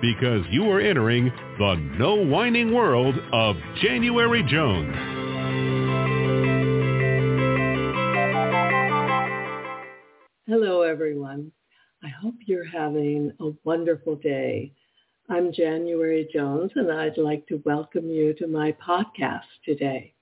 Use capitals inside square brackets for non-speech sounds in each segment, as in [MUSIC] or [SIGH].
because you are entering the no whining world of January Jones. Hello, everyone. I hope you're having a wonderful day. I'm January Jones, and I'd like to welcome you to my podcast today.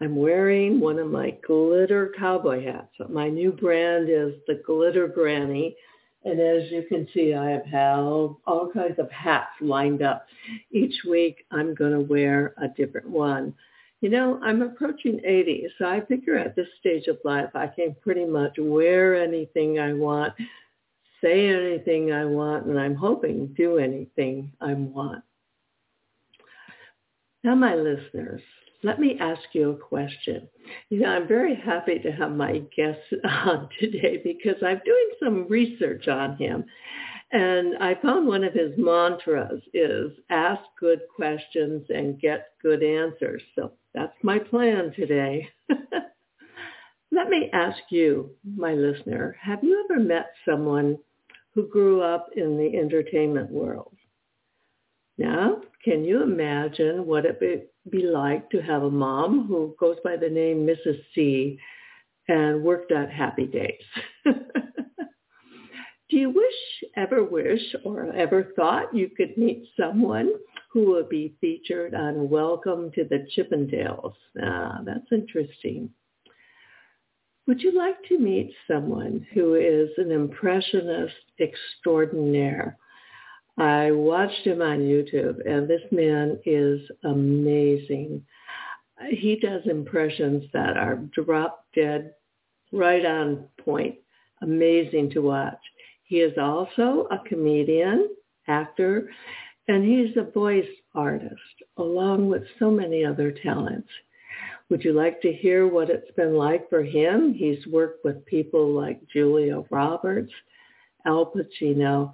I'm wearing one of my glitter cowboy hats. My new brand is the Glitter Granny, and as you can see, I have held all kinds of hats lined up. Each week I'm going to wear a different one. You know, I'm approaching 80, so I figure at this stage of life I can pretty much wear anything I want, say anything I want, and I'm hoping do anything I want. Now, my listeners, let me ask you a question. You know, I'm very happy to have my guest [LAUGHS] on today because I'm doing some research on him. And I found one of his mantras is ask good questions and get good answers. So that's my plan today. [LAUGHS] Let me ask you, my listener, have you ever met someone who grew up in the entertainment world? Now, can you imagine what it would be like to have a mom who goes by the name Mrs. C and worked at Happy Days? [LAUGHS] Do you wish, ever wish, or ever thought you could meet someone who would be featured on Welcome to the Chippendales? Ah, that's interesting. Would you like to meet someone who is an impressionist extraordinaire? I watched him on YouTube, and this man is amazing. He does impressions that are drop dead, right on point, amazing to watch. He is also a comedian, actor, and he's a voice artist, along with so many other talents. Would you like to hear what it's been like for him? He's worked with people like Julia Roberts, Al Pacino,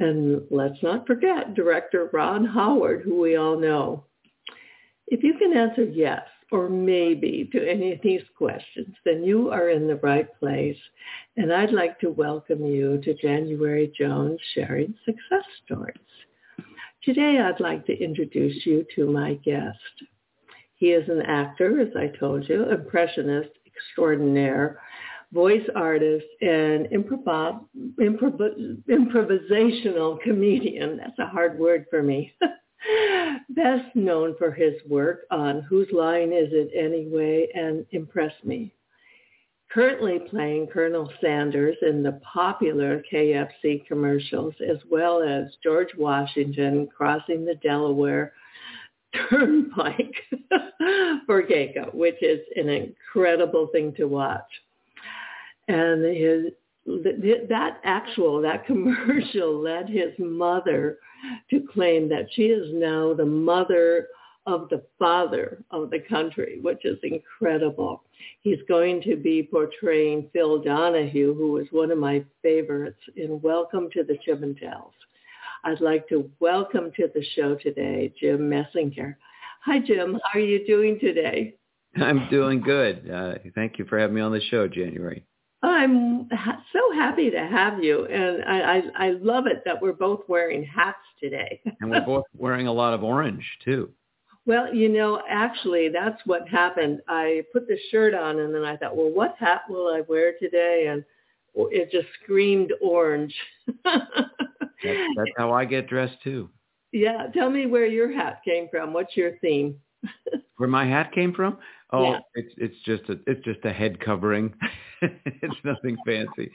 and let's not forget director Ron Howard, who we all know. If you can answer yes or maybe to any of these questions, then you are in the right place. And I'd like to welcome you to January Jones Sharing Success Stories. Today, I'd like to introduce you to my guest. He is an actor, as I told you, impressionist extraordinaire, voice artist and improv, improv, improvisational comedian. That's a hard word for me. [LAUGHS] Best known for his work on Whose Line Is It Anyway and Impress Me. Currently playing Colonel Sanders in the popular KFC commercials as well as George Washington crossing the Delaware Turnpike [LAUGHS] for Geico, which is an incredible thing to watch and his that actual that [LAUGHS] commercial led his mother to claim that she is now the mother of the father of the country, which is incredible. He's going to be portraying Phil Donahue, who was one of my favorites in Welcome to the Chippendales. I'd like to welcome to the show today Jim Meskimen. Hi, Jim. How are you doing today? I'm doing good. Uh, thank you for having me on the show, January. I'm ha- so happy to have you, and I, I, I love it that we're both wearing hats today. and we're both [LAUGHS] wearing a lot of orange too. Well, you know, actually, that's what happened. I put the shirt on, and then I thought, well, what hat will I wear today? And it just screamed orange. [LAUGHS] that's, that's how I get dressed too. Yeah, tell me where your hat came from. What's your theme? [LAUGHS] where my hat came from? Oh, Yeah. it's it's just a it's just a head covering. [LAUGHS] it's nothing fancy.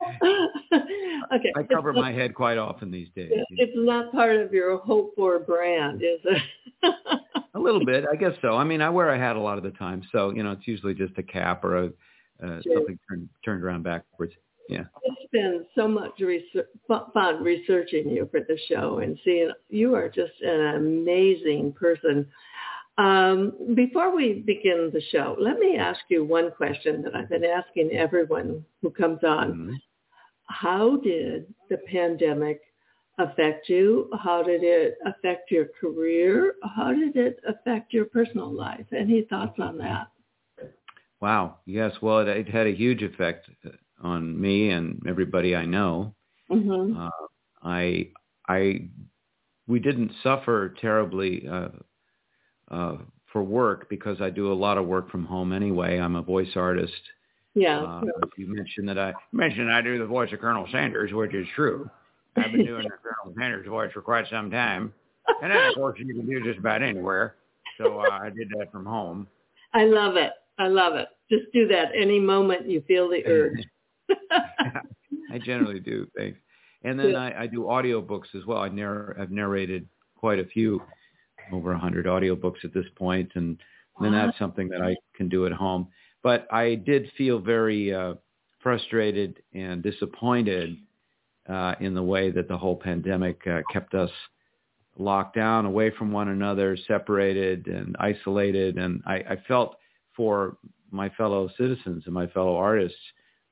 [LAUGHS] okay. I cover it's my head quite often these days. It's not part of your hope for brand, is it? [LAUGHS] A little bit, I guess so. I mean, I wear a hat a lot of the time, so you know, it's usually just a cap or a uh, Sure. something turned turned around backwards. Yeah. It's been so much research, fun researching you for the show and seeing you are just an amazing person. Um, before we begin the show, let me ask you one question that I've been asking everyone who comes on. Mhm. How did the pandemic affect you? How did it affect your career? How did it affect your personal life? Any thoughts on that? Wow. Yes. Well, it, it had a huge effect uh, on me and everybody I know. hmm Uh, I, I, we didn't suffer terribly uh, uh, for work because I do a lot of work from home anyway. I'm a voice artist. Yeah. Uh, you mentioned that I mentioned I do the voice of Colonel Sanders, which is true. I've been doing the Colonel Sanders voice for quite some time, and then of course you can do just about anywhere. So uh, I did that from home. I love it. I love it. Just do that any moment you feel the urge. [LAUGHS] [LAUGHS] I generally do. Thanks. And then Yeah. I, I do audiobooks as well. I narr- I've narrated quite a few, over a hundred audiobooks at this point, and then Wow. that's something that I can do at home. But I did feel very uh, frustrated and disappointed uh, in the way that the whole pandemic uh, kept us locked down, away from one another, separated and isolated. And I, I felt for my fellow citizens and my fellow artists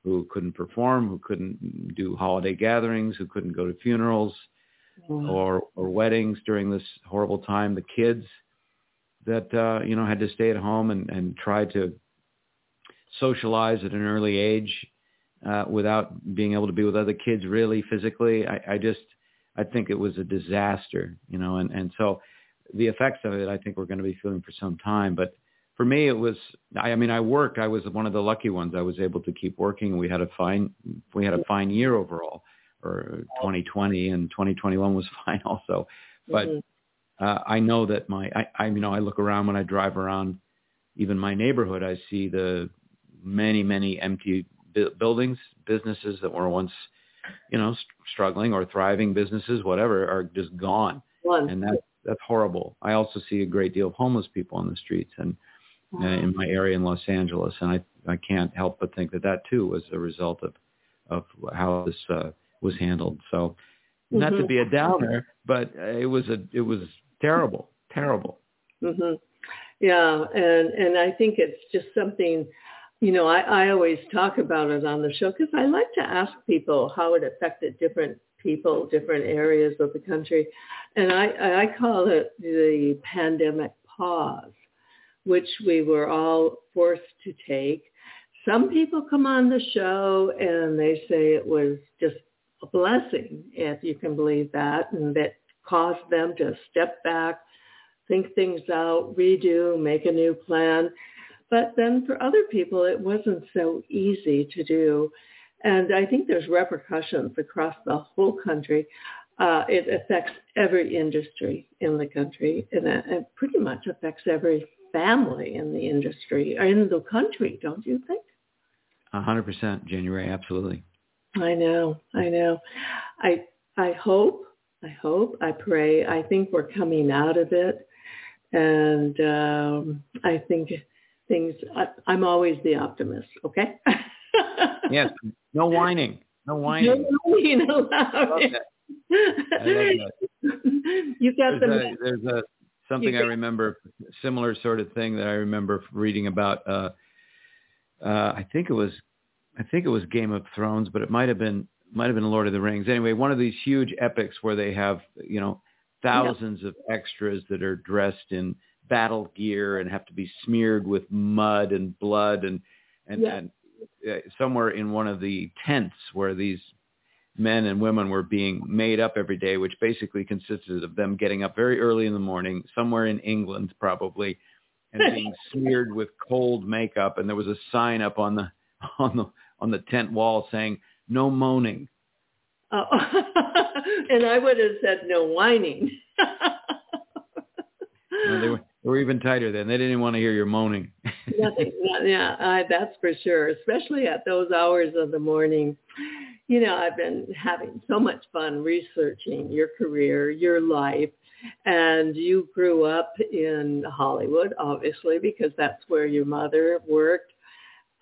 who couldn't perform, who couldn't do holiday gatherings, who couldn't go to funerals or, or weddings during this horrible time, the kids that, uh, you know, had to stay at home and, and try to socialize at an early age uh, without being able to be with other kids really physically. I, I just, I think it was a disaster, you know, and, and so the effects of it, I think we're going to be feeling for some time. But for me, it was, I, I mean, I worked, I was one of the lucky ones. I was able to keep working. We had a fine, we had a fine year overall or 2020 and 2021 was [LAUGHS] fine also. But Mhm. uh, I know that my, I, I, you know, I look around when I drive around even my neighborhood, I see the many, many empty bu- buildings, businesses that were once, you know, st- struggling or thriving businesses, whatever, are just gone. One. And that, that's horrible. I also see a great deal of homeless people on the streets and uh, in my area in Los Angeles. And I, I can't help but think that that too was a result of, of how this uh, was handled. So not to Mhm. be a downer, but uh, it was a, it was terrible, terrible. hmm Yeah, and and I think it's just something, you know, I, I always talk about it on the show because I like to ask people how it affected different people, different areas of the country, and I I call it the pandemic pause, which we were all forced to take. Some people come on the show and they say it was just a blessing, if you can believe that, and that caused them to step back, think things out, redo, make a new plan. But then for other people, it wasn't so easy to do. And I think there's repercussions across the whole country. Uh, it affects every industry in the country, and it, it pretty much affects every family in the industry, in the country, don't you think? Hundred percent, January, absolutely. I know, I know. I I hope, I hope, I pray. I think we're coming out of it, and um, I think things. I, I'm always the optimist. Okay. [LAUGHS] Yes, no whining, no whining. No whining. whining I love allowed. that. I love that. [LAUGHS] you got There's the. a, there's a something I remember, similar sort of thing that I remember reading about. Uh, uh, I think it was, I think it was Game of Thrones, but it might have been might have been Lord of the Rings. Anyway, one of these huge epics where they have you know thousands of extras that are dressed in battle gear and have to be smeared with mud and blood and and, Yeah. and uh, somewhere in one of the tents where these men and women were being made up every day, which basically consisted of them getting up very early in the morning, somewhere in England probably, and [LAUGHS] being smeared with cold makeup. And there was a sign up on the [LAUGHS] on the on the tent wall saying "No moaning." Oh. [LAUGHS] and I would have said no whining. [LAUGHS] Know, they were they were even tighter then. They didn't want to hear your moaning. [LAUGHS] Nothing. not- Yeah, I, that's for sure. Especially at those hours of the morning. You know, I've been having so much fun researching your career, your life, and you grew up in Hollywood, obviously, because that's where your mother worked.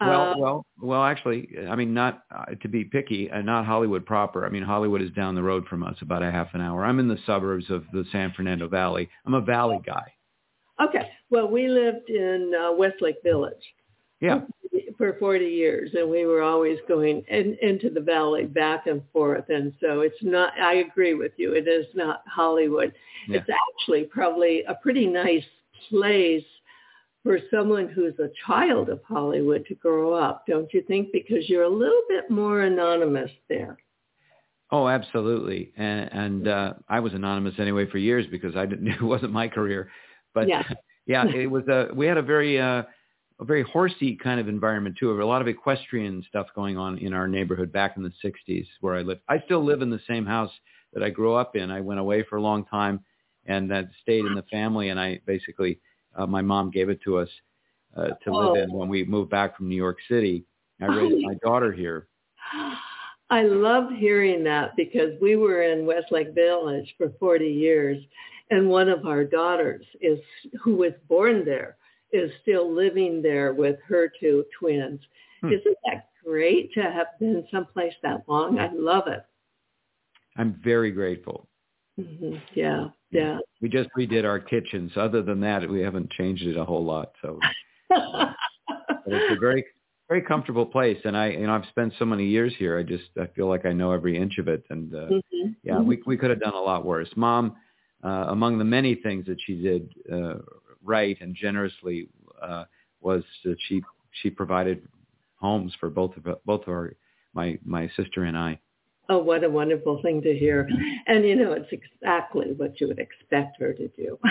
Well, Uh, well, well. Actually, I mean, not uh, to be picky, uh, not Hollywood proper. I mean, Hollywood is down the road from us, about a half an hour. I'm in the suburbs of the San Fernando Valley. I'm a valley guy. okay. Well, we lived in uh, Westlake Village. Yeah, for 40 years and we were always going in, into the valley back and forth and so it's not i agree with you it is not hollywood Yeah. it's actually probably a pretty nice place for someone who's a child of hollywood to grow up don't you think because you're a little bit more anonymous there Oh, absolutely. And, and uh, I was anonymous anyway for years because I didn't. [LAUGHS] It wasn't my career, but Yeah. [LAUGHS] yeah, it was a. We had a very uh, a very horsey kind of environment too. A lot of equestrian stuff going on in our neighborhood back in the '60s where I lived. I still live in the same house that I grew up in. I went away for a long time and that stayed in the family. And I basically, uh, my mom gave it to us uh, to live in when we moved back from New York City. I raised [LAUGHS] my daughter here. I love hearing that because we were in Westlake Village for 40 years and one of our daughters is who was born there is still living there with her two twins. Hmm. Isn't that great to have been someplace that long? I love it. I'm very grateful. hmm Yeah, yeah. We just redid our kitchen. So other than that, we haven't changed it a whole lot. So [LAUGHS] but it's a very, very comfortable place. And I, you know, I've spent so many years here. I just, I feel like I know every inch of it. And uh, Mhm. yeah, we, we could have done a lot worse. Mom, uh, among the many things that she did uh, right and generously uh, was that she, she provided homes for both of both of our, my, my sister and I. Oh, what a wonderful thing to hear. And you know, it's exactly what you would expect her to do. [LAUGHS]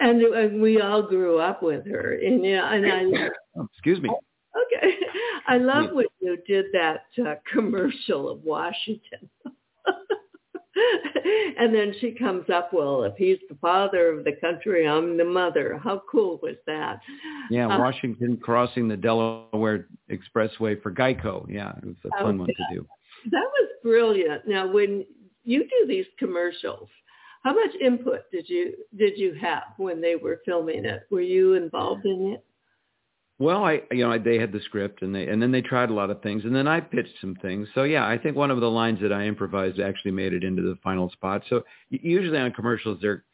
and, and we all grew up with her. And yeah, and I Oh, excuse me. okay. I love when you did that uh, commercial of Washington. [LAUGHS] [LAUGHS] and then she comes up, well, if he's the father of the country, I'm the mother. How cool was that? Yeah, Uh, Washington crossing the Delaware Expressway for Geico. Yeah, it was a fun one to do. That was brilliant. Now, when you do these commercials, how much input did you did you have when they were filming it? Were you involved in it? Well, I you know they had the script and they and then they tried a lot of things and then I pitched some things. So yeah, I think one of the lines that I improvised actually made it into the final spot. So usually on commercials they're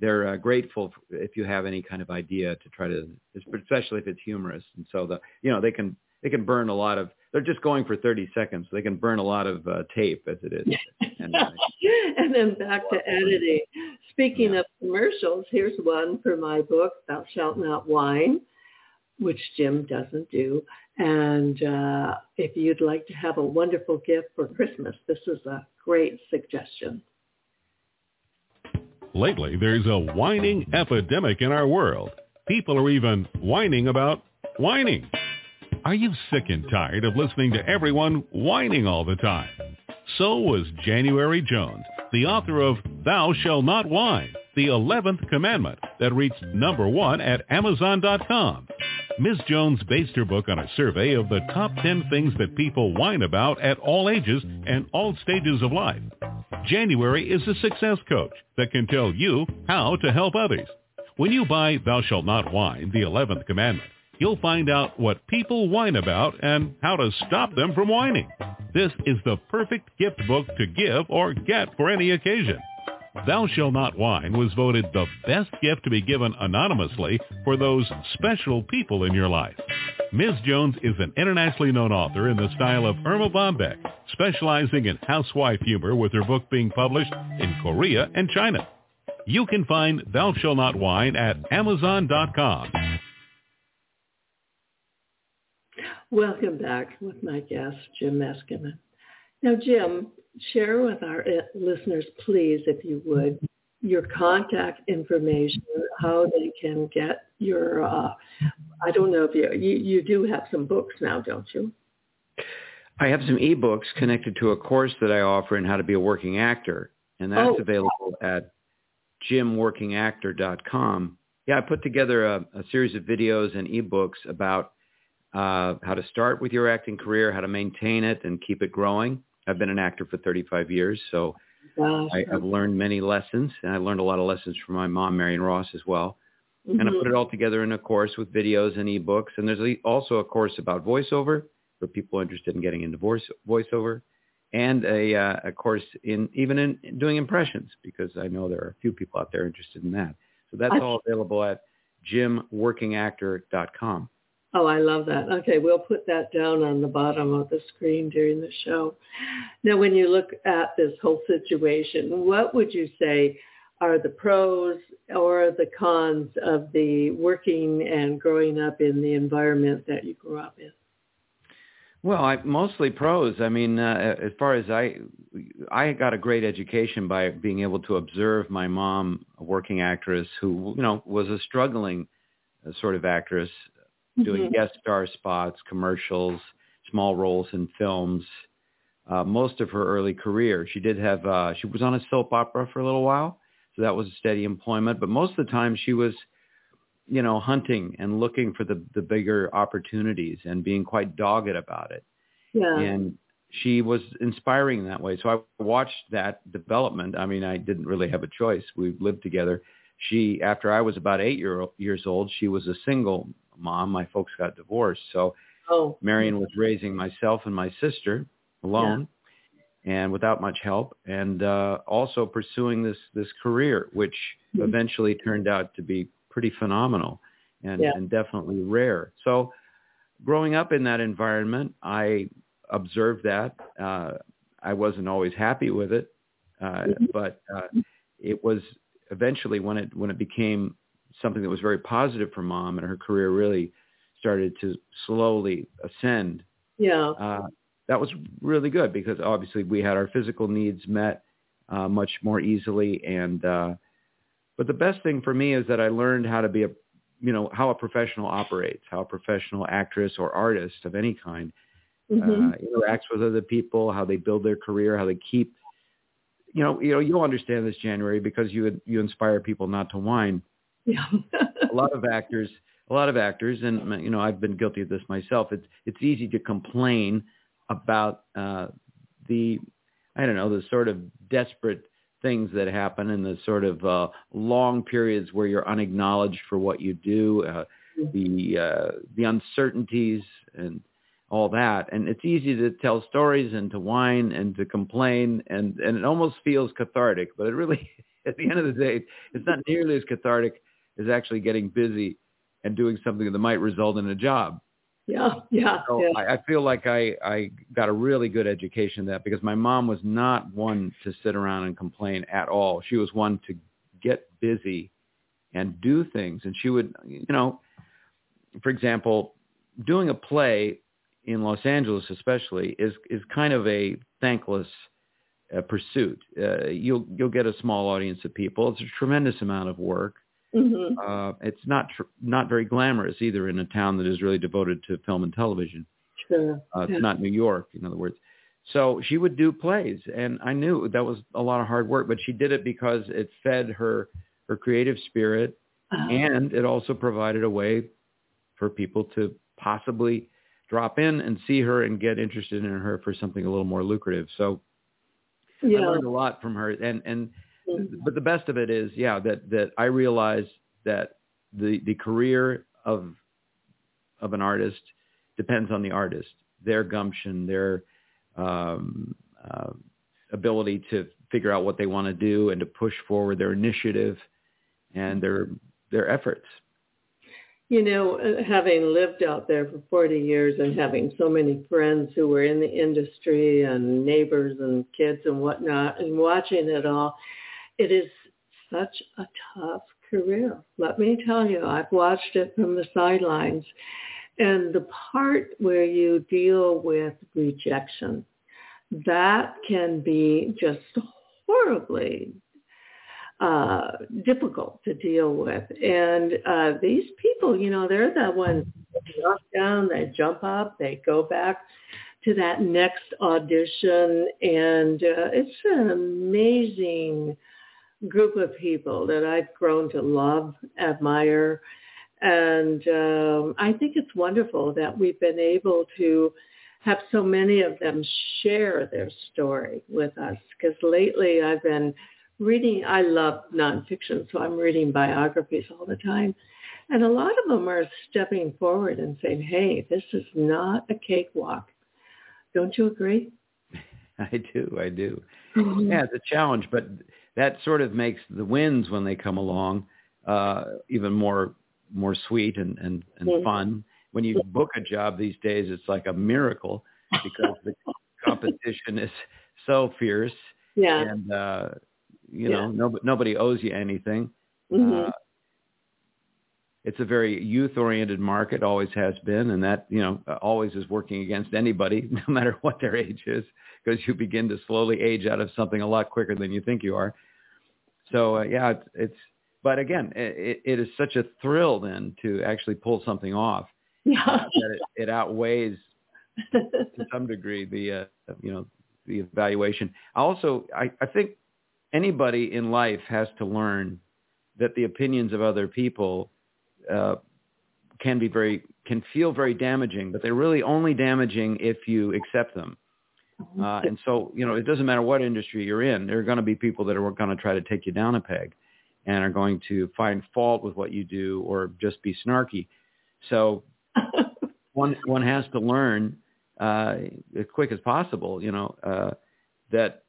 they're uh, grateful if you have any kind of idea to try to, especially if it's humorous. And so the you know they can they can burn a lot of. They're just going for 30 seconds. So they can burn a lot of uh, tape as it is. And, uh, [LAUGHS] and then back to editing. Speaking Yeah. of commercials, here's one for my book, Thou Shalt Not Whine, which Jim doesn't do. And uh, if you'd like to have a wonderful gift for Christmas, this is a great suggestion. Lately, there's a whining epidemic in our world. People are even whining about whining. Are you sick and tired of listening to everyone whining all the time? So was January Jones, the author of Thou Shall Not Whine, the 11th commandment that reached number one at Amazon.com. Ms. Jones based her book on a survey of the top 10 things that people whine about at all ages and all stages of life. January is a success coach that can tell you how to help others. When you buy Thou Shalt Not Whine, the 11th commandment, you'll find out what people whine about and how to stop them from whining. This is the perfect gift book to give or get for any occasion. Thou Shalt Not Whine was voted the best gift to be given anonymously for those special people in your life. Ms. Jones is an internationally known author in the style of Erma Bombeck, specializing in housewife humor with her book being published in Korea and China. You can find Thou Shall Not Whine at Amazon.com. Welcome back with my guest, Jim Meskimen. Now, Jim, share with our uh, listeners, please, if you would, your contact information, how they can get your, uh, I don't know if you, you, you do have some books now, don't you? I have some ebooks connected to a course that I offer in how to be a working actor, and that's Oh. available at jimworkingactor.com. Yeah, I put together a, a series of videos and ebooks about uh, how to start with your acting career, how to maintain it and keep it growing. I've been an actor for 35 years, so. I, I've learned many lessons, and I learned a lot of lessons from my mom, Marion Ross, as well. And I Mhm. put it all together in a course with videos and ebooks. And there's also a course about voiceover for people interested in getting into voice voiceover, and a uh, a course in even in doing impressions because I know there are a few people out there interested in that. So that's all available at jimworkingactor.com. Oh, I love that. Okay, we'll put that down on the bottom of the screen during the show. Now, when you look at this whole situation, what would you say are the pros or the cons of the working and growing up in the environment that you grew up in? Well, I, mostly pros. I mean, uh, as far as I, I got a great education by being able to observe my mom, a working actress who, you know, was a struggling uh, sort of actress, doing Mhm. guest star spots, commercials, small roles in films. Uh, most of her early career, she did have. Uh, she was on a soap opera for a little while, so that was steady employment. But most of the time, she was you know, hunting and looking for the, the bigger opportunities and being quite dogged about it. Yeah. And she was inspiring in that way. So I watched that development. I mean, I didn't really have a choice. We lived together. She, after I was about eight year, years old, she was a single mom. My folks got divorced. So oh, Marion was raising myself and my sister alone and without much help and uh, also pursuing this, this career, which Mhm. eventually turned out to be pretty phenomenal and, Yeah. and definitely rare. So growing up in that environment, I observed that. Uh, I wasn't always happy with it, uh, Mhm. but uh, it was eventually when it when it became something that was very positive for mom and her career really started to slowly ascend. yeah. Uh, that was really good because obviously we had our physical needs met uh, much more easily. And uh, but the best thing for me is that I learned how to be a you know how a professional operates, how a professional actress or artist of any kind Mhm. uh, interacts with other people, how they build their career, how they keep. You know, you know, you'll understand this January because you would, you inspire people not to whine. Yeah. A lot of actors, a lot of actors, and you know, I've been guilty of this myself. It's it's easy to complain about uh, the, I don't know, the sort of desperate things that happen and the sort of uh, long periods where you're unacknowledged for what you do, uh, the uh, the uncertainties and all that. And it's easy to tell stories and to whine and to complain and, and it almost feels cathartic, but it really, [LAUGHS] at the end of the day, it's not nearly as cathartic as actually getting busy and doing something that might result in a job. yeah. Yeah. So yeah. I, I feel like I, I got a really good education in that because my mom was not one to sit around and complain at all. She was one to get busy and do things. And she would, you know, for example, doing a play in Los Angeles especially is, is kind of a thankless uh, pursuit. Uh, you'll, you'll get a small audience of people. It's a tremendous amount of work. Mhm. Uh, it's not tr- not very glamorous either in a town that is really devoted to film and television. Sure. Uh, it's Yeah. not New York, in other words. So she would do plays, and I knew that was a lot of hard work, but she did it because it fed her her creative spirit, Uh, and it also provided a way for people to possibly drop in and see her and get interested in her for something a little more lucrative. So I learned a lot from her, and and. But the best of it is, yeah, that that I realize that the the career of of an artist depends on the artist, their gumption, their um, uh, ability to figure out what they want to do and to push forward their initiative and their their efforts. you know, having lived out there for 40 years and having so many friends who were in the industry and neighbors and kids and whatnot and watching it all, it is such a tough career. Let me tell you, I've watched it from the sidelines. And the part where you deal with rejection, that can be just horribly uh, difficult to deal with. And uh, these people, you know, they're the ones knock down, they jump up, they go back to that next audition. And uh, it's an amazing group of people that I've grown to love, admire. And um, I think it's wonderful that we've been able to have so many of them share their story with us. Because lately I've been reading, I love nonfiction, so I'm reading biographies all the time. And a lot of them are stepping forward and saying, hey, this is not a cakewalk. Don't you agree? [LAUGHS] I do. I do. Mm-hmm. Yeah, it's a challenge, but that sort of makes the wins when they come along uh, even more more sweet and and, and mm-hmm. fun. When you book a job these days, it's like a miracle because the [LAUGHS] competition is so fierce. Yeah. And uh, you know, yeah. nobody nobody owes you anything. Mm-hmm. Uh, it's a very youth-oriented market, always has been, and that you know always is working against anybody, [LAUGHS] no matter what their age is because you begin to slowly age out of something a lot quicker than you think you are. So uh, yeah, it's, it's but again, it, it is such a thrill then to actually pull something off [LAUGHS] yeah. uh, that it, it outweighs to [LAUGHS] some degree the uh, you know the evaluation. Also, I, I think anybody in life has to learn that the opinions of other people uh, can be very can feel very damaging, but they're really only damaging if you accept them. Uh, and so, you know, it doesn't matter what industry you're in. There are going to be people that are going to try to take you down a peg and are going to find fault with what you do or just be snarky. So [LAUGHS] one, one has to learn uh, as quick as possible, you know, uh, that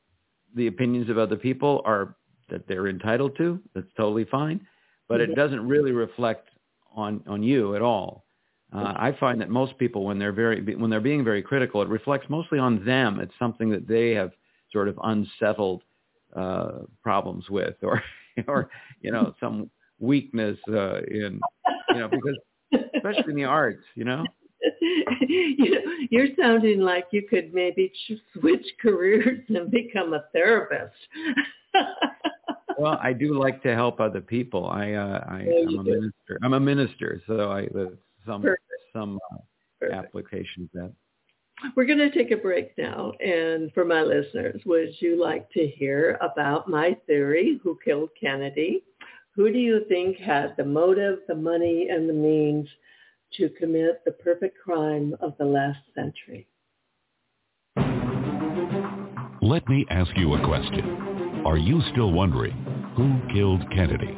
the opinions of other people are that they're entitled to. That's totally fine. But it doesn't really reflect on, on you at all. Uh, I find that most people, when they're very when they're being very critical, it reflects mostly on them. It's something that they have sort of unsettled uh, problems with, or [LAUGHS] or you know some weakness uh, in you know because especially in the arts, you know. you know, you're sounding like you could maybe switch careers [LAUGHS] and become a therapist. [LAUGHS] well, I do like to help other people. I, uh, I, I'm a minister. I'm a minister, so I some Perfect. some uh, applications that. We're going to take a break now. And for my listeners, would you like to hear about my theory, who killed Kennedy? Who do you think had the motive, the money, and the means to commit the perfect crime of the last century? Let me ask you a question. Are you still wondering who killed Kennedy?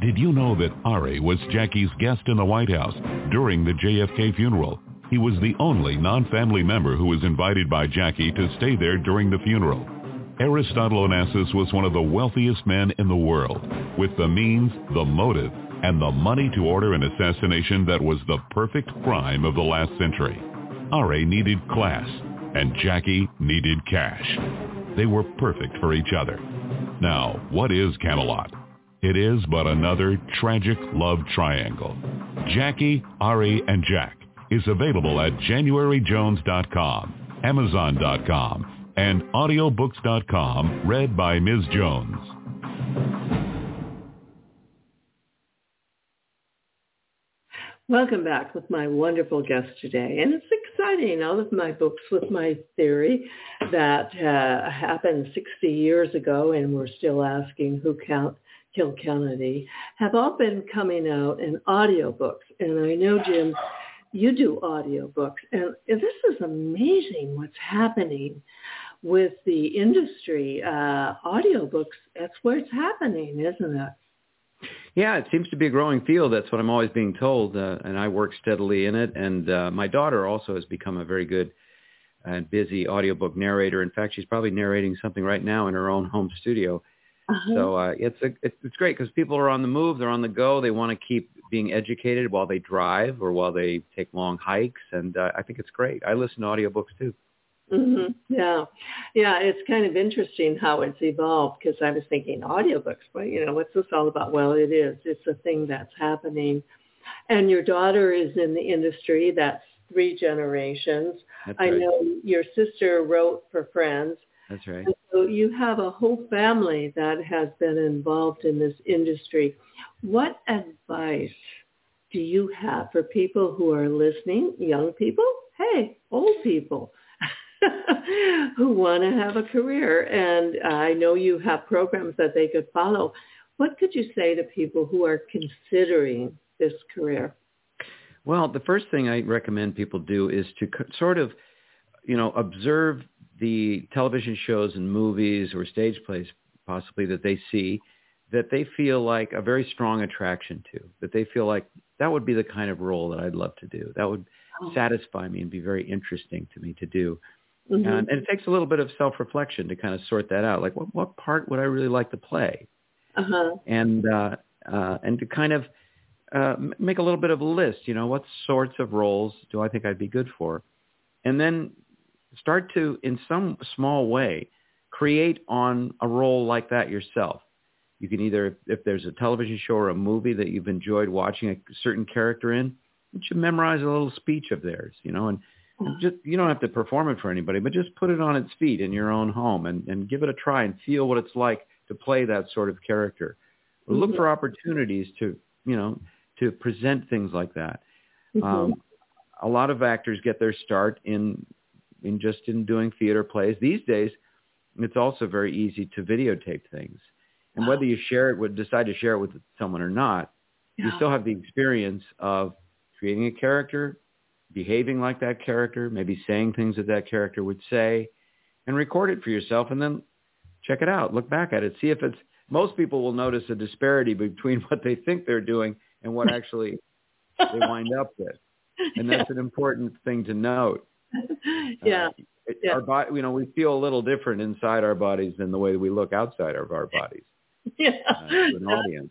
Did you know that Ari was Jackie's guest in the White House during the JFK funeral? He was the only non-family member who was invited by Jackie to stay there during the funeral. Aristotle Onassis was one of the wealthiest men in the world, with the means, the motive, and the money to order an assassination that was the perfect crime of the last century. Ari needed class, and Jackie needed cash. They were perfect for each other. Now, what is Camelot? It is but another tragic love triangle. Jackie, Ari, and Jack is available at januaryjones.com, amazon.com, and audiobooks.com, read by Ms. Jones. Welcome back with my wonderful guest today. And it's exciting. All of my books with my theory that uh, happened 60 years ago and we're still asking who count Kilkenny have all been coming out in audiobooks. And I know, Jim, you do audiobooks. And this is amazing what's happening with the industry. Uh, audiobooks, that's where it's happening, isn't it? Yeah, it seems to be a growing field. That's what I'm always being told, uh, and I work steadily in it. And uh, my daughter also has become a very good and busy audiobook narrator. In fact, she's probably narrating something right now in her own home studio. Uh-huh. So uh, it's a, it's, it's great because people are on the move, they're on the go, they want to keep being educated while they drive or while they take long hikes, and uh, I think it's great. I listen to audiobooks too. Mm-hmm. Yeah, yeah, it's kind of interesting how it's evolved because I was thinking audiobooks, but you know, what's this all about? Well, it is. It's a thing that's happening, and your daughter is in the industry. That's three generations. That's I right. know your sister wrote for Friends. That's right. So you have a whole family that has been involved in this industry. What advice do you have for people who are listening, young people, hey, old people, [LAUGHS] who want to have a career? And I know you have programs that they could follow. What could you say to people who are considering this career? Well, the first thing I recommend people do is to sort of, you know, observe the television shows and movies or stage plays possibly that they see that they feel like a very strong attraction to, that they feel like that would be the kind of role that I'd love to do. That would oh. satisfy me and be very interesting to me to do. Mm-hmm. And, and, it takes a little bit of self-reflection to kind of sort that out. Like, what, what part would I really like to play? Uh-huh. And uh, uh, and to kind of uh, make a little bit of a list. You know, what sorts of roles do I think I'd be good for? And then start to, in some small way, create on a role like that yourself. You can either, if there's a television show or a movie that you've enjoyed watching a certain character in, you should memorize a little speech of theirs, you know, and, just, you don't have to perform it for anybody, but just put it on its feet in your own home and, and give it a try and feel what it's like to play that sort of character. Mm-hmm. Look for opportunities to, you know, to present things like that. Mm-hmm. Um, a lot of actors get their start in in just in doing theater plays. These days, it's also very easy to videotape things, and wow. whether you share it, would decide to share it with someone or not, yeah. you still have the experience of creating a character, behaving like that character, maybe saying things that that character would say, and record it for yourself, and then check it out, look back at it, see if it's. Most people will notice a disparity between [LAUGHS] what they think they're doing and what [LAUGHS] actually they wind up with. And that's yeah. an important thing to note. [LAUGHS] Yeah. Uh, yeah. Our body, you know, we feel a little different inside our bodies than the way we look outside of our bodies. [LAUGHS] Yeah. Uh, an audience.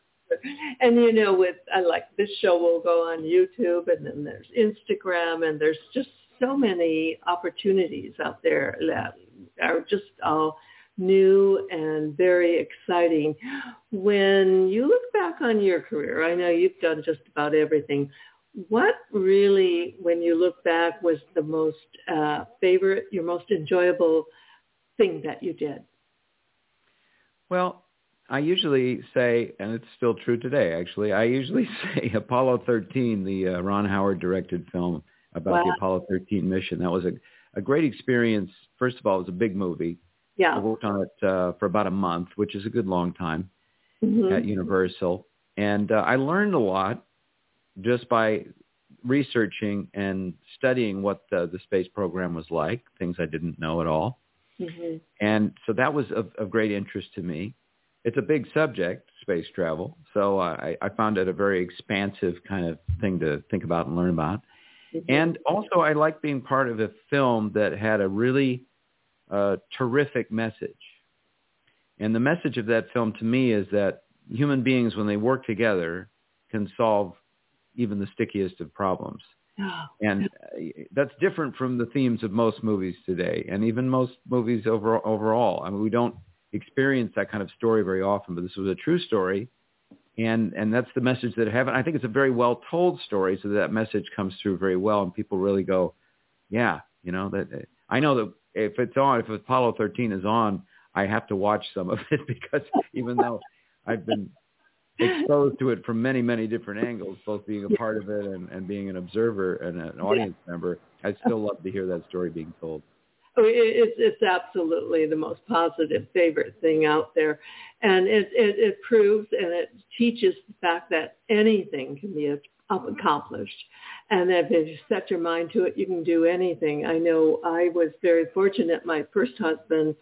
And you know, with I like this show will go on YouTube, and then there's Instagram, and there's just so many opportunities out there that are just all new and very exciting. When you look back on your career, I know you've done just about everything. What really, when you look back, was the most uh, favorite, your most enjoyable thing that you did? Well, I usually say, and it's still true today, actually, I usually [LAUGHS] say Apollo 13, the uh, Ron Howard directed film about wow. the Apollo 13 mission. That was a, a great experience. First of all, it was a big movie. Yeah. I worked on it uh, for about a month, which is a good long time mm-hmm. at Universal. And uh, I learned a lot just by researching and studying what the, the space program was like, things I didn't know at all. Mm-hmm. And so that was of, of great interest to me. It's a big subject, space travel. So I, I found it a very expansive kind of thing to think about and learn about. Mm-hmm. And also I like being part of a film that had a really a terrific message. And the message of that film to me is that human beings, when they work together, can solve even the stickiest of problems. [GASPS] And uh, that's different from the themes of most movies today, and even most movies over, overall. I mean, we don't experience that kind of story very often, but this was a true story, and and that's the message that. And I think it's a very well told story, so that message comes through very well, and people really go, yeah, you know that. I know that if it's on, if Apollo 13 is on, I have to watch some of it [LAUGHS] because even though I've been exposed to it from many, many different angles, both being a part of it and, and being an observer and an audience yeah. member, I still love to hear that story being told. Oh, it's it's absolutely the most positive favorite thing out there, and it it, it proves and it teaches the fact that anything can be accomplished, and that if you set your mind to it, you can do anything. I know I was very fortunate. My first husband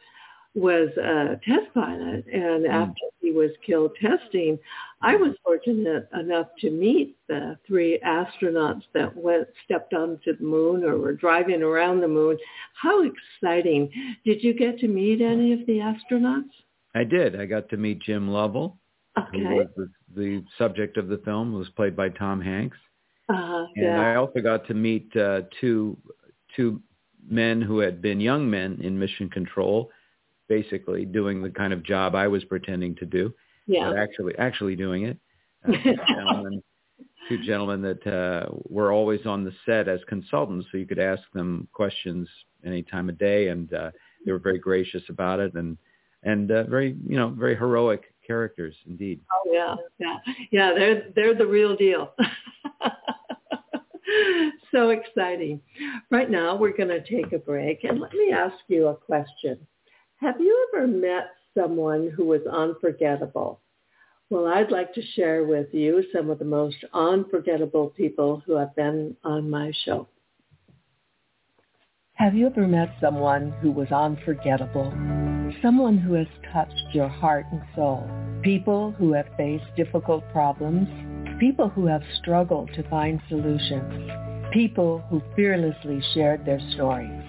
was a test pilot, and mm. after he was killed testing, I was fortunate enough to meet the three astronauts that went stepped onto the moon or were driving around the moon. How exciting! Did you get to meet any of the astronauts? I did. I got to meet Jim Lovell, okay. who was the, the subject of the film, was played by Tom Hanks. Uh, and yeah. I also got to meet uh, two two men who had been young men in mission control basically doing the kind of job I was pretending to do. Yeah. But actually, actually doing it. [LAUGHS] Uh, two gentlemen, two gentlemen that uh, were always on the set as consultants, so you could ask them questions any time of day, and uh, they were very gracious about it, and and uh, very you know very heroic characters indeed. Oh yeah, yeah, yeah. They're they're the real deal. [LAUGHS] so exciting. Right now, we're going to take a break, and let me ask you a question. Have you ever met someone who was unforgettable? Well, I'd like to share with you some of the most unforgettable people who have been on my show. Have you ever met someone who was unforgettable? Someone who has touched your heart and soul? People who have faced difficult problems? People who have struggled to find solutions? People who fearlessly shared their stories?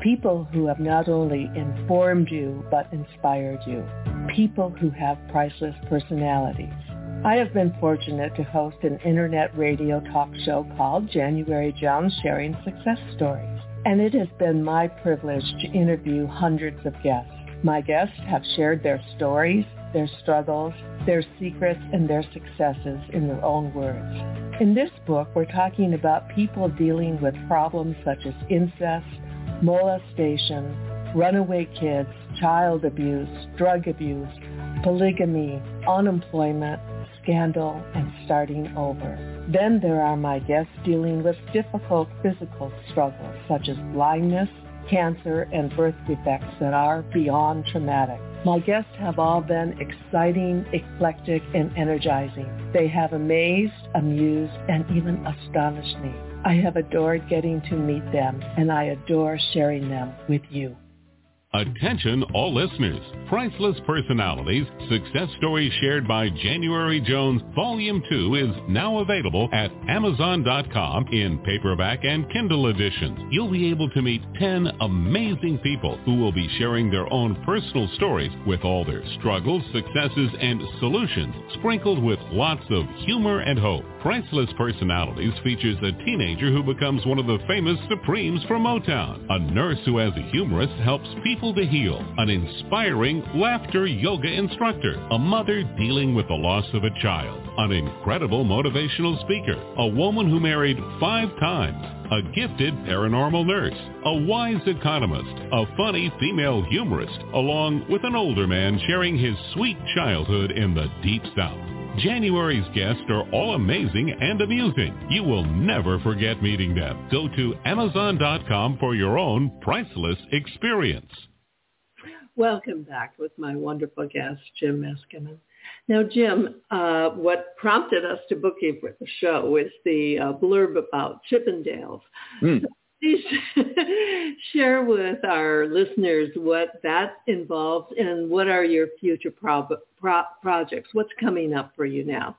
People who have not only informed you, but inspired you. People who have priceless personalities. I have been fortunate to host an internet radio talk show called January Jones Sharing Success Stories. And it has been my privilege to interview hundreds of guests. My guests have shared their stories, their struggles, their secrets, and their successes in their own words. In this book, we're talking about people dealing with problems such as incest, molestation, runaway kids, child abuse, drug abuse, polygamy, unemployment, scandal, and starting over. Then there are my guests dealing with difficult physical struggles such as blindness, cancer, and birth defects that are beyond traumatic. My guests have all been exciting, eclectic, and energizing. They have amazed, amused, and even astonished me. I have adored getting to meet them, and I adore sharing them with you. Attention all listeners. Priceless Personalities, Success Stories Shared by January Jones, Volume 2 is now available at Amazon.com in paperback and Kindle editions. You'll be able to meet 10 amazing people who will be sharing their own personal stories with all their struggles, successes, and solutions, sprinkled with lots of humor and hope. Priceless Personalities features a teenager who becomes one of the famous Supremes from Motown, a nurse who as a humorist helps people to heal, an inspiring laughter yoga instructor, a mother dealing with the loss of a child, an incredible motivational speaker, a woman who married five times, a gifted paranormal nurse, a wise economist, a funny female humorist, along with an older man sharing his sweet childhood in the Deep South. January's guests are all amazing and amusing. You will never forget meeting them. Go to Amazon.com for your own priceless experience. Welcome back with my wonderful guest, Jim Meskimen. Now, Jim, uh, what prompted us to book you for the show is the uh, blurb about Chippendales. Mm. So please [LAUGHS] share with our listeners what that involves and what are your future pro- pro- projects? What's coming up for you now?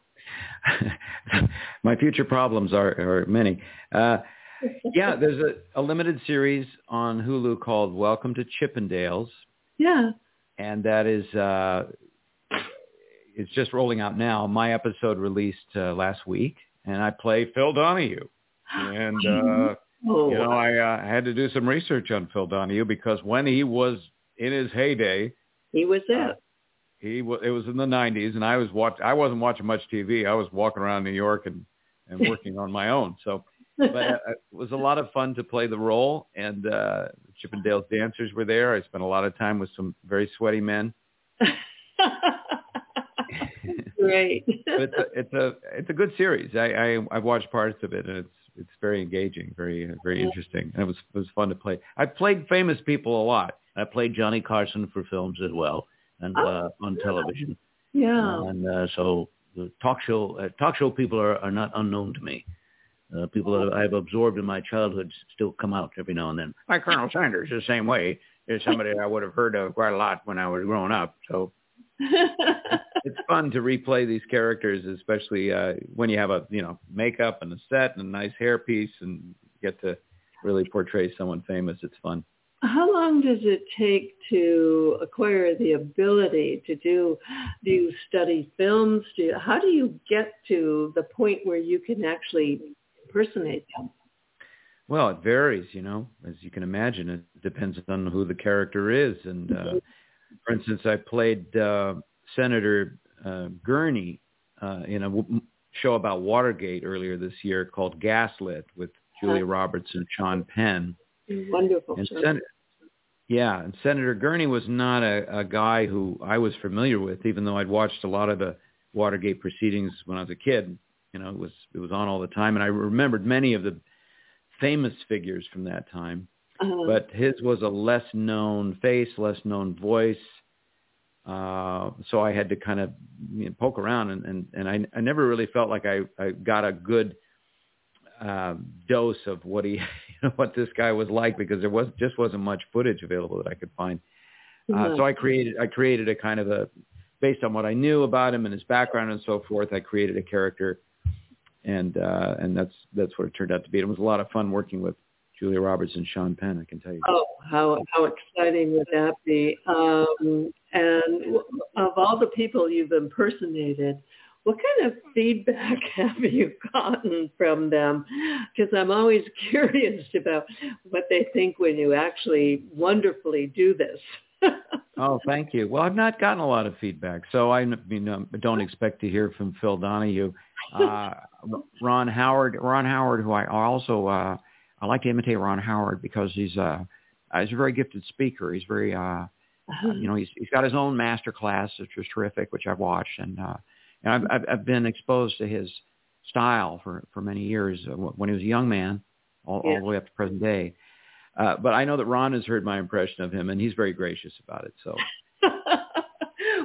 [LAUGHS] My future problems are, are many. Uh, yeah, there's a, a, limited series on Hulu called Welcome to Chippendales. Yeah. And that is, uh, it's just rolling out now. My episode released uh, last week, and I play Phil Donahue. And [LAUGHS] uh, Oh. You know, I uh, had to do some research on Phil Donahue because when he was in his heyday, he was it. Uh, he was. It was in the '90s, and I was watch. I wasn't watching much TV. I was walking around New York and and [LAUGHS] working on my own. So, but uh, [LAUGHS] it was a lot of fun to play the role, and uh, Chippendales dancers were there. I spent a lot of time with some very sweaty men. [LAUGHS] Great. it's a, it's a it's a good series. I, I I've watched parts of it, and it's it's very engaging, very very interesting, and it was it was fun to play. I played famous people a lot. I played Johnny Carson for films as well, and oh, uh, on television. Yeah, and uh, so the talk show uh, talk show people are, are not unknown to me. Uh, people that I've absorbed in my childhood still come out every now and then. Like Colonel Sanders, the same way. Is somebody I would have heard of quite a lot when I was growing up. So [LAUGHS] it's fun to replay these characters, especially uh, when you have a you know makeup and a set and a nice hairpiece and get to really portray someone famous. It's fun. How long does it take to acquire the ability to do? Do you study films? Do you, how do you get to the point where you can actually impersonate them? Well, it varies, you know, as you can imagine. It depends on who the character is. And uh, mm-hmm. For instance, I played uh, Senator uh, Gurney uh, in a w- show about Watergate earlier this year called Gaslit with Julia Roberts and Sean Penn. Wonderful. And Sen- yeah, and Senator Gurney was not a, a guy who I was familiar with, even though I'd watched a lot of the Watergate proceedings when I was a kid. You know, it was it was on all the time, and I remembered many of the famous figures from that time. Uh-huh. But his was a less known face, less known voice. Uh, so I had to kind of you know, poke around, and and, and I, I never really felt like I, I got a good uh, dose of what he, you [LAUGHS] know, what this guy was like because there was just wasn't much footage available that I could find. Uh, so I created I created a kind of a based on what I knew about him and his background and so forth. I created a character and uh, and that's that's what it turned out to be. It was a lot of fun working with Julia Roberts and Sean Penn. I can tell you. Oh, how how exciting would that be? Um, and of all the people you've impersonated, what kind of feedback [LAUGHS] have you gotten from them? Because I'm always [LAUGHS] curious about what they think when you actually wonderfully do this. [LAUGHS] oh, thank you. Well, I've not gotten a lot of feedback, so I mean, um, don't expect to hear from Phil Donahue uh, Ron Howard. Ron Howard, who I also uh, I like to imitate Ron Howard because he's uh, he's a very gifted speaker. He's very uh, uh-huh. you know he's he's got his own master class, which was terrific, which I've watched, and uh, and I've, I've been exposed to his style for for many years uh, when he was a young man, all, yeah. all the way up to present day. Uh, but I know that Ron has heard my impression of him, and he's very gracious about it. So [LAUGHS]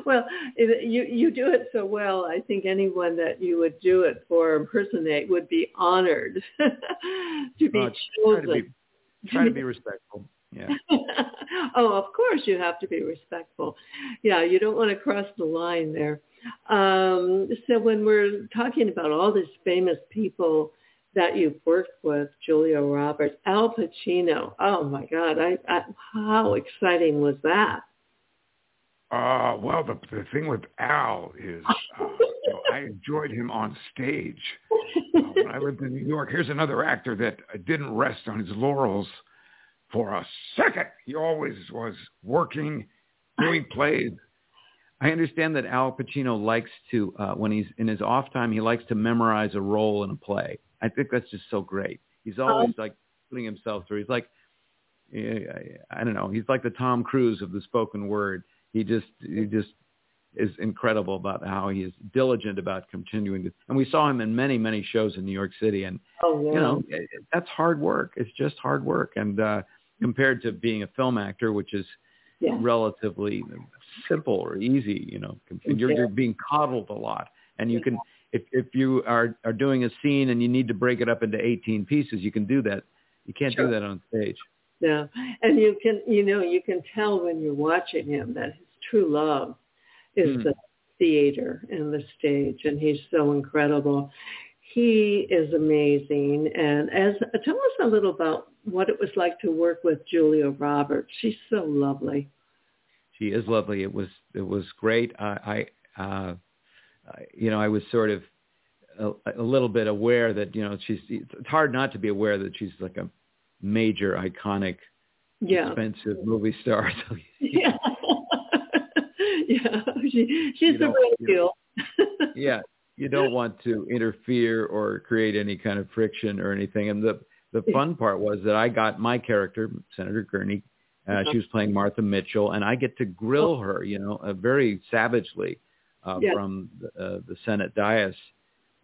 [LAUGHS] well, you you do it so well. I think anyone that you would do it for impersonate would be honored [LAUGHS] to be uh, chosen. Try to be, try to be respectful. Yeah. [LAUGHS] oh, of course you have to be respectful. Yeah, you don't want to cross the line there. Um, so when we're talking about all these famous people that you've worked with, Julia Roberts, Al Pacino. Oh my God, I, I how exciting was that? Uh, well, the, the thing with Al is uh, you know, I enjoyed him on stage. Uh, when I lived in New York, here's another actor that didn't rest on his laurels for a second. He always was working, doing plays. I understand that Al Pacino likes to, uh, when he's in his off time, he likes to memorize a role in a play. I think that's just so great. He's always um, like putting himself through. He's like, I don't know. He's like the Tom Cruise of the spoken word he just he just is incredible about how he is diligent about continuing to. And we saw him in many many shows in New York City, and oh, yeah. you know that's hard work. It's just hard work, and uh, compared to being a film actor, which is yeah. relatively simple or easy, you know, you're, you're being coddled a lot, and you can if if you are are doing a scene and you need to break it up into 18 pieces, you can do that. You can't sure. do that on stage. Yeah, and you can you know you can tell when you're watching him that his true love is mm. the theater and the stage, and he's so incredible. He is amazing. And as tell us a little about what it was like to work with Julia Roberts. She's so lovely. She is lovely. It was it was great. I, I uh, you know, I was sort of a, a little bit aware that you know she's. It's hard not to be aware that she's like a major, iconic, yeah. expensive movie star. [LAUGHS] So, yeah. [LAUGHS] yeah, she, she's a real deal. [LAUGHS] yeah, you don't want to interfere or create any kind of friction or anything. And the the fun part was that I got my character, Senator Gurney. Uh, uh-huh. She was playing Martha Mitchell, and I get to grill oh. her, you know, uh, very savagely uh, yeah. from the, uh, the Senate dais,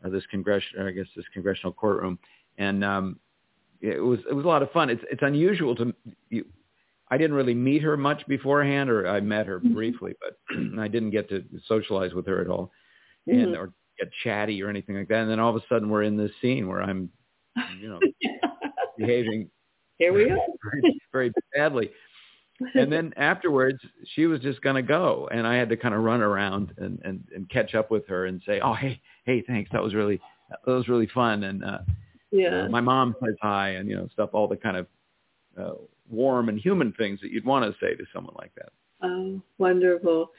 or this congressional, I guess this congressional courtroom, and um, it was it was a lot of fun. It's it's unusual to you. I didn't really meet her much beforehand, or I met her Mm-hmm. briefly, but [CLEARS THROAT] I didn't get to socialize with her at all, and or get chatty or anything like that. And then all of a sudden, we're in this scene where I'm, you know, [LAUGHS] behaving Here we [LAUGHS] are. very, very badly. And then [LAUGHS] afterwards, she was just going to go, and I had to kind of run around and, and and catch up with her and say, "Oh, hey, hey, thanks. That was really that was really fun." And uh, yeah. my mom says hi, and you know, stuff, all the kind of uh, warm and human things that you'd want to say to someone like that. Oh, wonderful.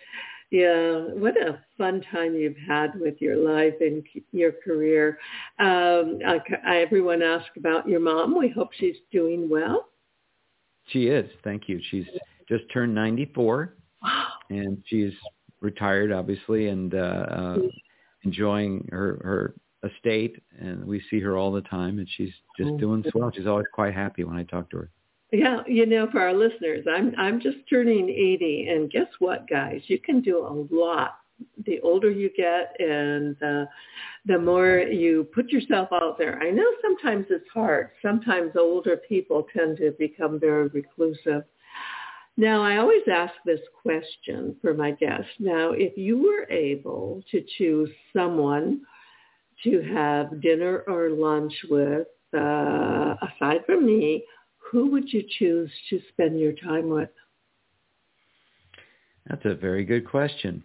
Yeah, what a fun time you've had with your life and your career. Um, I, I, everyone asked about your mom. We hope she's doing well. She is. Thank you. She's [LAUGHS] just turned 94, Wow. and she's retired, obviously, and uh, uh, enjoying her her estate. And we see her all the time, and she's just Oh, doing swell. She's always quite happy when I talk to her. Yeah, you know, for our listeners, I'm I'm just turning 80, and guess what, guys? You can do a lot. The older you get, and uh, the more you put yourself out there. I know sometimes it's hard. Sometimes older people tend to become very reclusive. Now, I always ask this question for my guests. Now, if you were able to choose someone to have dinner or lunch with, uh, aside from me, who would you choose to spend your time with? That's a very good question.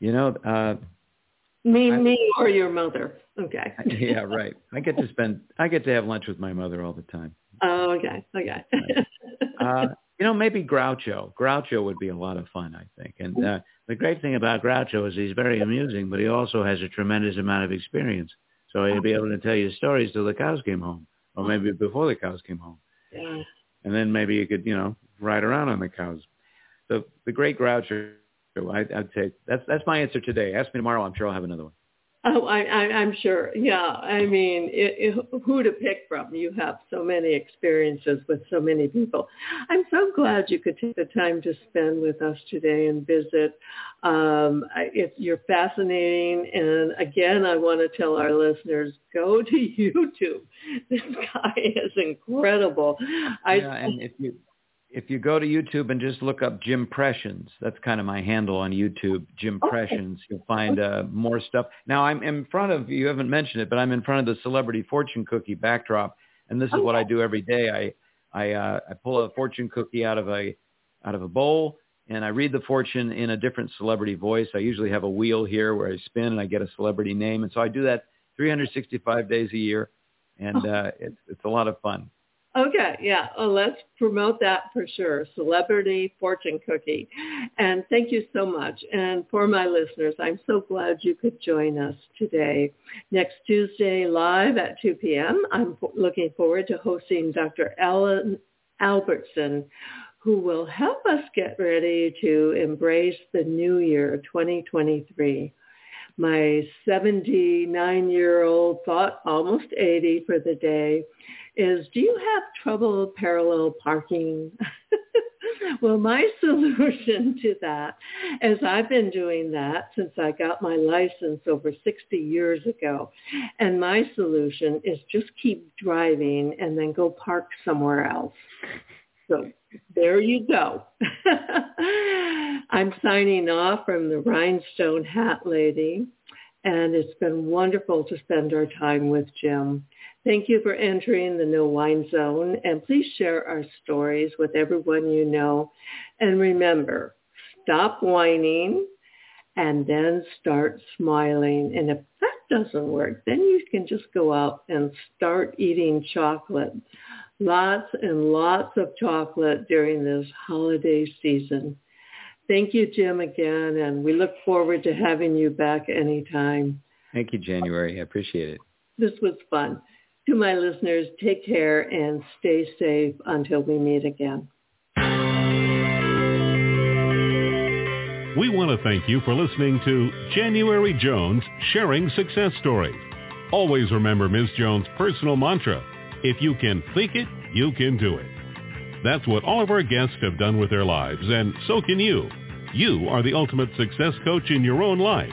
You know, uh, Me, I- me, or your mother? Okay. [LAUGHS] yeah, right. I get to spend, I get to have lunch with my mother all the time. Oh, okay. Okay. Uh, you know, maybe Groucho. Groucho would be a lot of fun, I think. And uh, the great thing about Groucho is he's very amusing, but he also has a tremendous amount of experience. So he'll be able to tell you stories till the cows came home, or maybe before the cows came home. yeah. And then maybe you could, you know, ride around on the cows. So the great Groucho, I, I'd say that's that's my answer today. Ask me tomorrow. I'm sure I'll have another one. Oh, I, I, I'm sure. Yeah. I mean, it, it, who to pick from? You have so many experiences with so many people. I'm so glad you could take the time to spend with us today and visit. Um, I, it, you're fascinating. And again, I want to tell our listeners, go to [LAUGHS] YouTube. This guy is incredible. I, yeah, and if you if you go to YouTube and just look up Jim Pressions, that's kind of my handle on YouTube, Jim. Pressions. You'll find uh, more stuff. Now I'm in front of you haven't mentioned it, but I'm in front of the celebrity fortune cookie backdrop, and this is what I do every day. I I uh, I pull a fortune cookie out of a out of a bowl and I read the fortune in a different celebrity voice. I usually have a wheel here where I spin and I get a celebrity name, and so I do that 365 days a year, and uh, it's it's a lot of fun. Okay, yeah. Oh, let's promote that for sure. Celebrity fortune cookie. And thank you so much. And for my listeners, I'm so glad you could join us today. Next Tuesday live at 2 p.m., I'm looking forward to hosting Dr. Ellen Albertson, who will help us get ready to embrace the new year 2023 my 79-year-old thought almost 80 for the day is do you have trouble parallel parking? [LAUGHS] well, my [LAUGHS] solution to that is I've been doing that since I got my license over 60 years ago. And my solution is just keep driving and then go park somewhere else. So there you go. [LAUGHS] I'm signing off from the Rhinestone Hat Lady, and it's been wonderful to spend our time with Jim. Thank you for entering the No Whine Zone, and please share our stories with everyone you know. And remember, stop whining and then start smiling. And if that doesn't work, then you can just go out and start eating chocolate. Lots and lots of chocolate during this holiday season. Thank you, Jim, again, and we look forward to having you back anytime. Thank you, January. I appreciate it. This was fun. To my listeners, take care and stay safe until we meet again. We want to thank you for listening to January Jones Sharing Success Stories. Always remember Ms. Jones' personal mantra, if you can think it, you can do it. That's what all of our guests have done with their lives, and so can you. You are the ultimate success coach in your own life.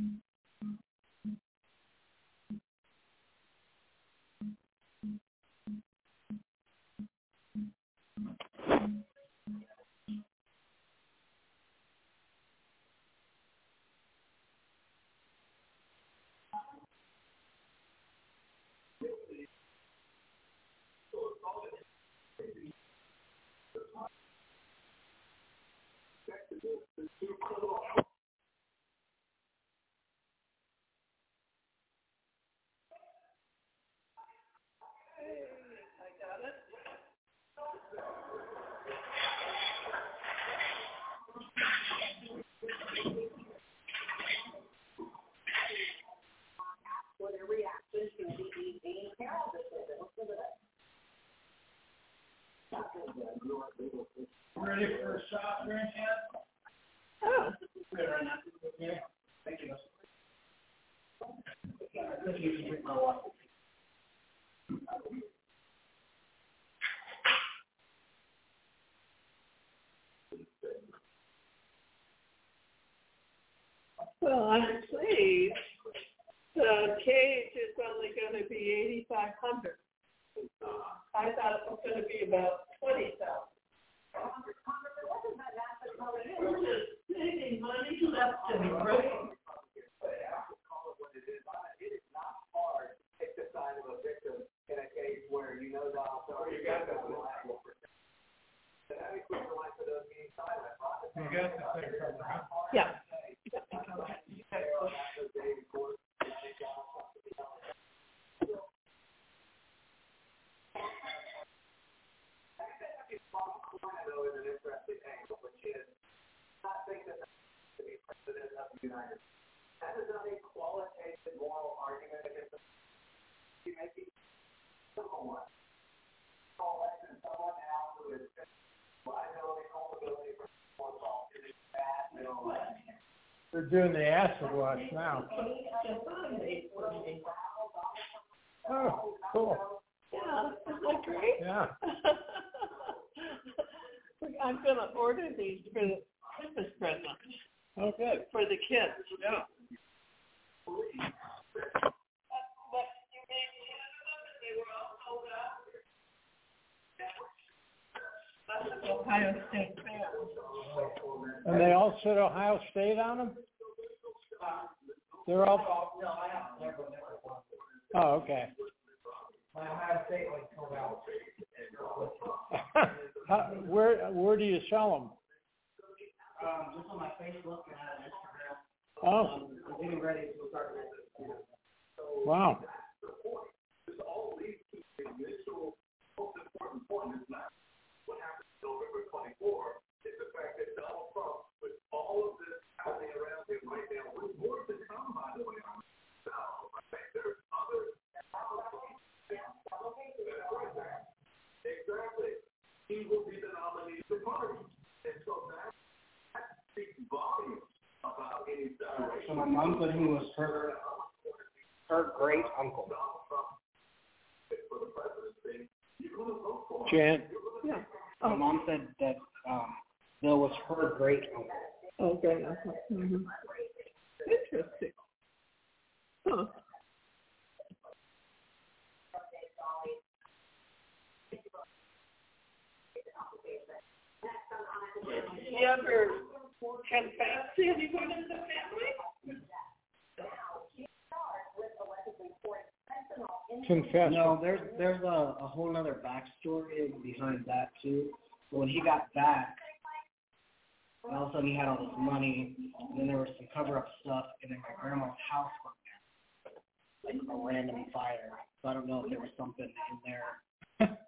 Ready for a soft drink yet? Oh, Yeah. Thank you. Thank you. well, I'm pleased. The cage is only going to be eighty-five hundred. I thought it was going to be about twenty thousand. Saving money left and right. You got the thing from the house. Yeah. They're doing the acid wash now. Oh, cool. Yeah, isn't that great? Yeah. [LAUGHS] I'm gonna order these for the Christmas present Oh, good. for the kids. Yeah. Ohio State And they all said Ohio State on them? They're all, oh, okay. How, [LAUGHS] where, where do you sell them? Um, just on my Facebook and Instagram. Oh, Um, I'm getting ready to start wow. So my mom said he was her, her great uncle. Jan, My mom said that, uh, Bill was her great uncle. Okay. okay. Mm-hmm. Interesting. Huh. Did you ever confess to anyone in the family? Confess. No, there's there's a, a whole other backstory behind that too. When he got back, all of a sudden he had all this money, and then there was some cover up stuff, and then my grandma's house burned down, like a random fire. So I don't know if there was something in there that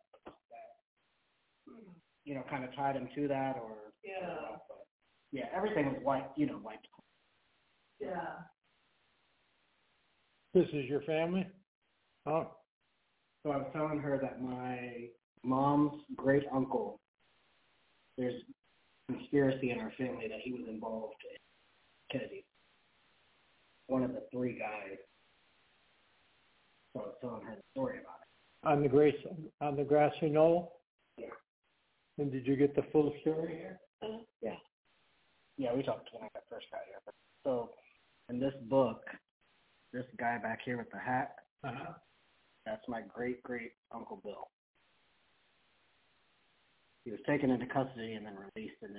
you know kind of tied him to that, or Yeah. But yeah, everything was wiped, you know, wiped. Yeah. This is your family? Oh, So I was telling her that my mom's great uncle, there's conspiracy in our family that he was involved in Kennedy. One of the three guys. So I was telling her the story about it. on the grace, on the grassy knoll? Yeah. And did you get the full story here? Yeah. Yeah, we talked when I first got here. So in this book, this guy back here with the hat, Uh-huh. That's my great great uncle Bill. He was taken into custody and then released And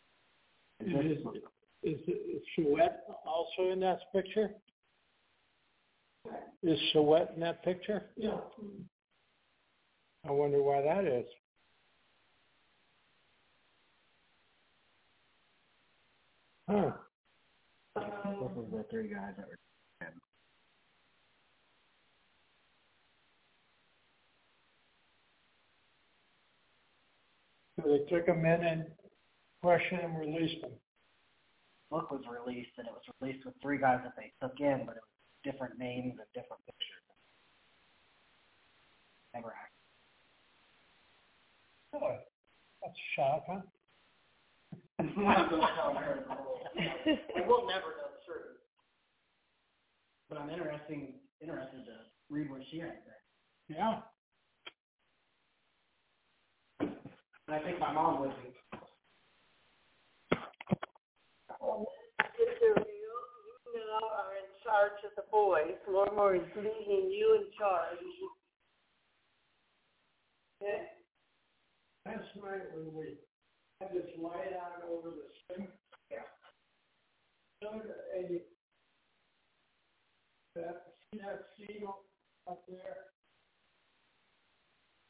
in Is this. Is, is Chouette also in that picture? Is Chouette in that picture? Yeah. I wonder why that is. Huh. This is the three guys that were So they took him in and questioned him, released him. book was released and it was released with three guys that they took in, but it was different names and different pictures. Never acted. Boy, oh, that's a shock, huh? I'm not gonna tell her the whole- I will never know the truth. But I'm interesting interested to read what she had to say. Yeah. And I think my mom would be. Sister, you, you now are in charge of the boys. Mormor is leaving you in charge. Okay? Last night when we had this light on over the sink. Yeah. Showed a, that, see that seal up there?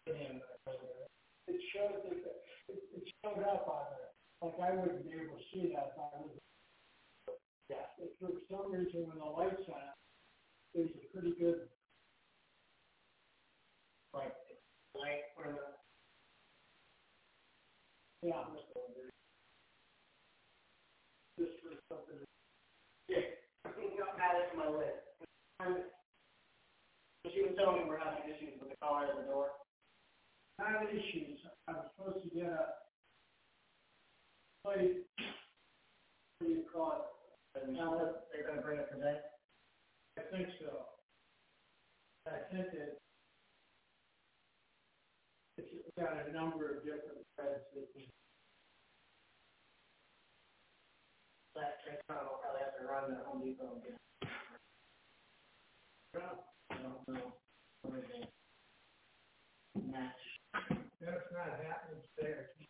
And it that, it, it showed up on there, like I wouldn't be able to see that if I was. Yeah. But for some reason, when the light's on, was a pretty good. Like, Like where the yeah. This was something. I think I'll add it to my list. She was telling me we're having issues with the collar of the door. Not issues, I was supposed to get a plate, what do you call it? And now that they're gonna bring it today. I think so. I think it, it's got a number of different threads that can That time I'll probably have to run to Home Depot get. I don't know. What is it? Match. That's not happening or